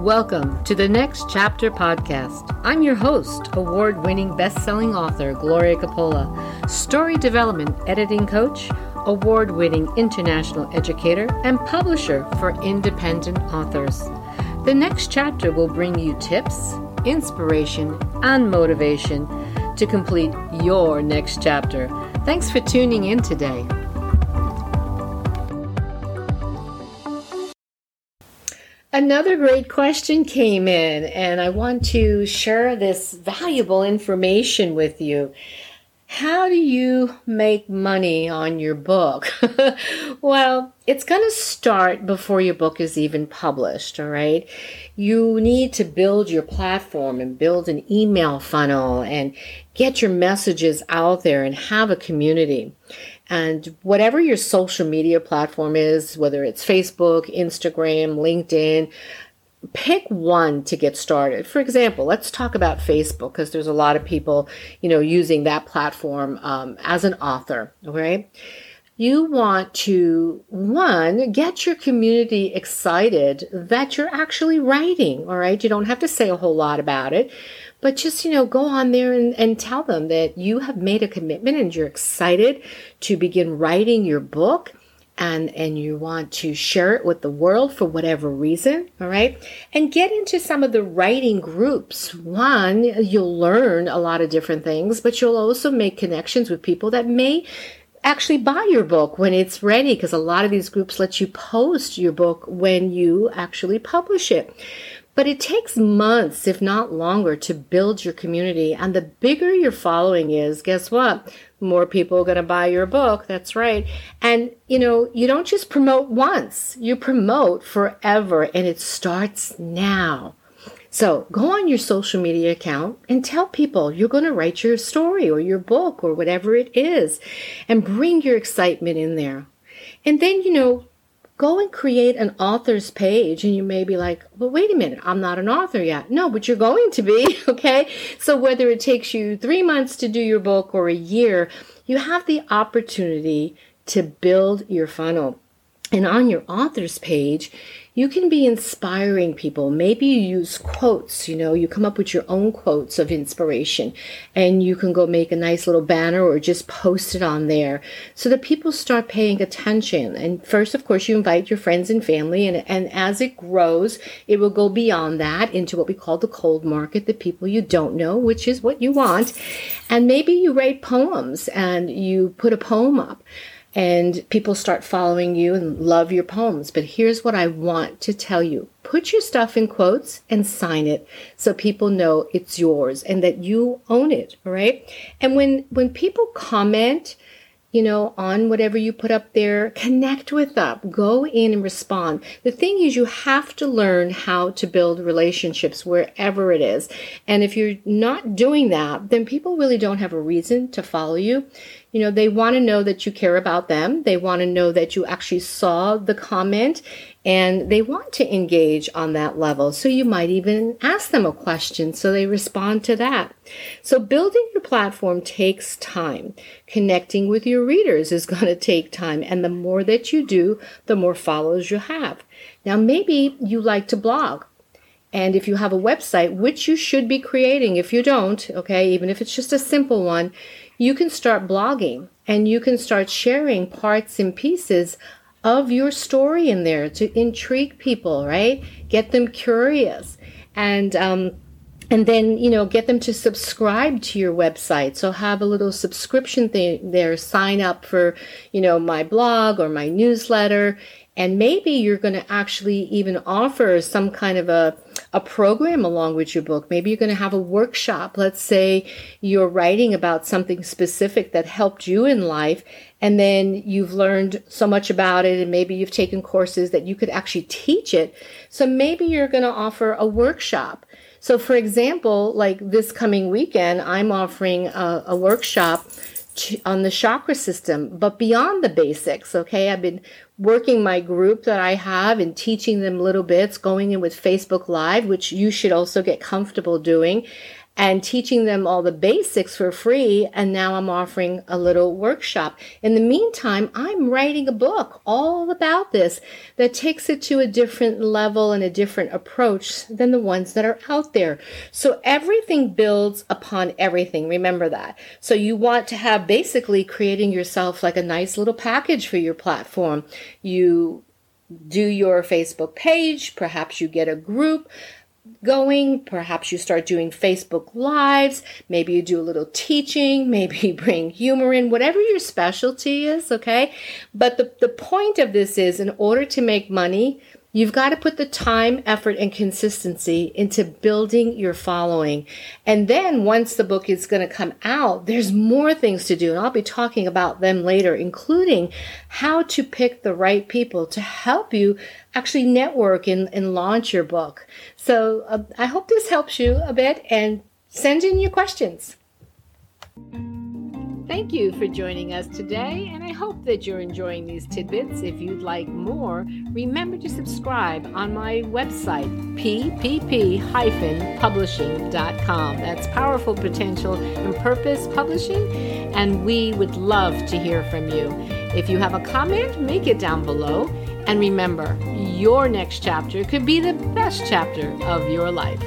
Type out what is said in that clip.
Welcome to the Next Chapter podcast. I'm your host, award winning best selling author Gloria Coppola, story development editing coach, award winning international educator, and publisher for independent authors. The next chapter will bring you tips, inspiration, and motivation to complete your next chapter. Thanks for tuning in today. Another great question came in, and I want to share this valuable information with you. How do you make money on your book? well, it's going to start before your book is even published, all right? You need to build your platform and build an email funnel and get your messages out there and have a community. And whatever your social media platform is, whether it's Facebook, Instagram, LinkedIn, pick one to get started. For example, let's talk about Facebook because there's a lot of people, you know, using that platform um, as an author. Okay. You want to, one, get your community excited that you're actually writing. All right. You don't have to say a whole lot about it, but just, you know, go on there and, and tell them that you have made a commitment and you're excited to begin writing your book and and you want to share it with the world for whatever reason all right and get into some of the writing groups one you'll learn a lot of different things but you'll also make connections with people that may actually buy your book when it's ready because a lot of these groups let you post your book when you actually publish it but it takes months, if not longer, to build your community. And the bigger your following is, guess what? More people are going to buy your book. That's right. And, you know, you don't just promote once, you promote forever. And it starts now. So go on your social media account and tell people you're going to write your story or your book or whatever it is and bring your excitement in there. And then, you know, go and create an author's page and you may be like well wait a minute i'm not an author yet. No but you're going to be okay? So whether it takes you three months to do your book or a year you have the opportunity to build your funnel and on your author's page you can be inspiring people. Maybe you use quotes, you know, you come up with your own quotes of inspiration and you can go make a nice little banner or just post it on there so that people start paying attention. And first, of course, you invite your friends and family and, and as it grows, it will go beyond that into what we call the cold market, the people you don't know, which is what you want. And maybe you write poems and you put a poem up and people start following you and love your poems. But here's what I want to tell you. Put your stuff in quotes and sign it so people know it's yours and that you own it, all right? And when when people comment, you know, on whatever you put up there, connect with them. Go in and respond. The thing is you have to learn how to build relationships wherever it is. And if you're not doing that, then people really don't have a reason to follow you. You know, they want to know that you care about them. They want to know that you actually saw the comment and they want to engage on that level. So you might even ask them a question so they respond to that. So building your platform takes time. Connecting with your readers is going to take time. And the more that you do, the more followers you have. Now, maybe you like to blog. And if you have a website, which you should be creating, if you don't, okay, even if it's just a simple one, you can start blogging and you can start sharing parts and pieces of your story in there to intrigue people, right? Get them curious. And, um, and then you know get them to subscribe to your website. So have a little subscription thing there. Sign up for you know my blog or my newsletter. And maybe you're going to actually even offer some kind of a, a program along with your book. Maybe you're going to have a workshop. Let's say you're writing about something specific that helped you in life. And then you've learned so much about it, and maybe you've taken courses that you could actually teach it. So maybe you're going to offer a workshop. So, for example, like this coming weekend, I'm offering a, a workshop on the chakra system, but beyond the basics. Okay. I've been working my group that I have and teaching them little bits, going in with Facebook Live, which you should also get comfortable doing. And teaching them all the basics for free. And now I'm offering a little workshop. In the meantime, I'm writing a book all about this that takes it to a different level and a different approach than the ones that are out there. So everything builds upon everything. Remember that. So you want to have basically creating yourself like a nice little package for your platform. You do your Facebook page, perhaps you get a group going. Perhaps you start doing Facebook Lives. Maybe you do a little teaching. Maybe you bring humor in, whatever your specialty is, okay? But the, the point of this is in order to make money, You've got to put the time, effort, and consistency into building your following. And then once the book is going to come out, there's more things to do. And I'll be talking about them later, including how to pick the right people to help you actually network and, and launch your book. So uh, I hope this helps you a bit and send in your questions. Thank you for joining us today, and I hope that you're enjoying these tidbits. If you'd like more, remember to subscribe on my website, ppp-publishing.com. That's Powerful Potential and Purpose Publishing, and we would love to hear from you. If you have a comment, make it down below. And remember, your next chapter could be the best chapter of your life.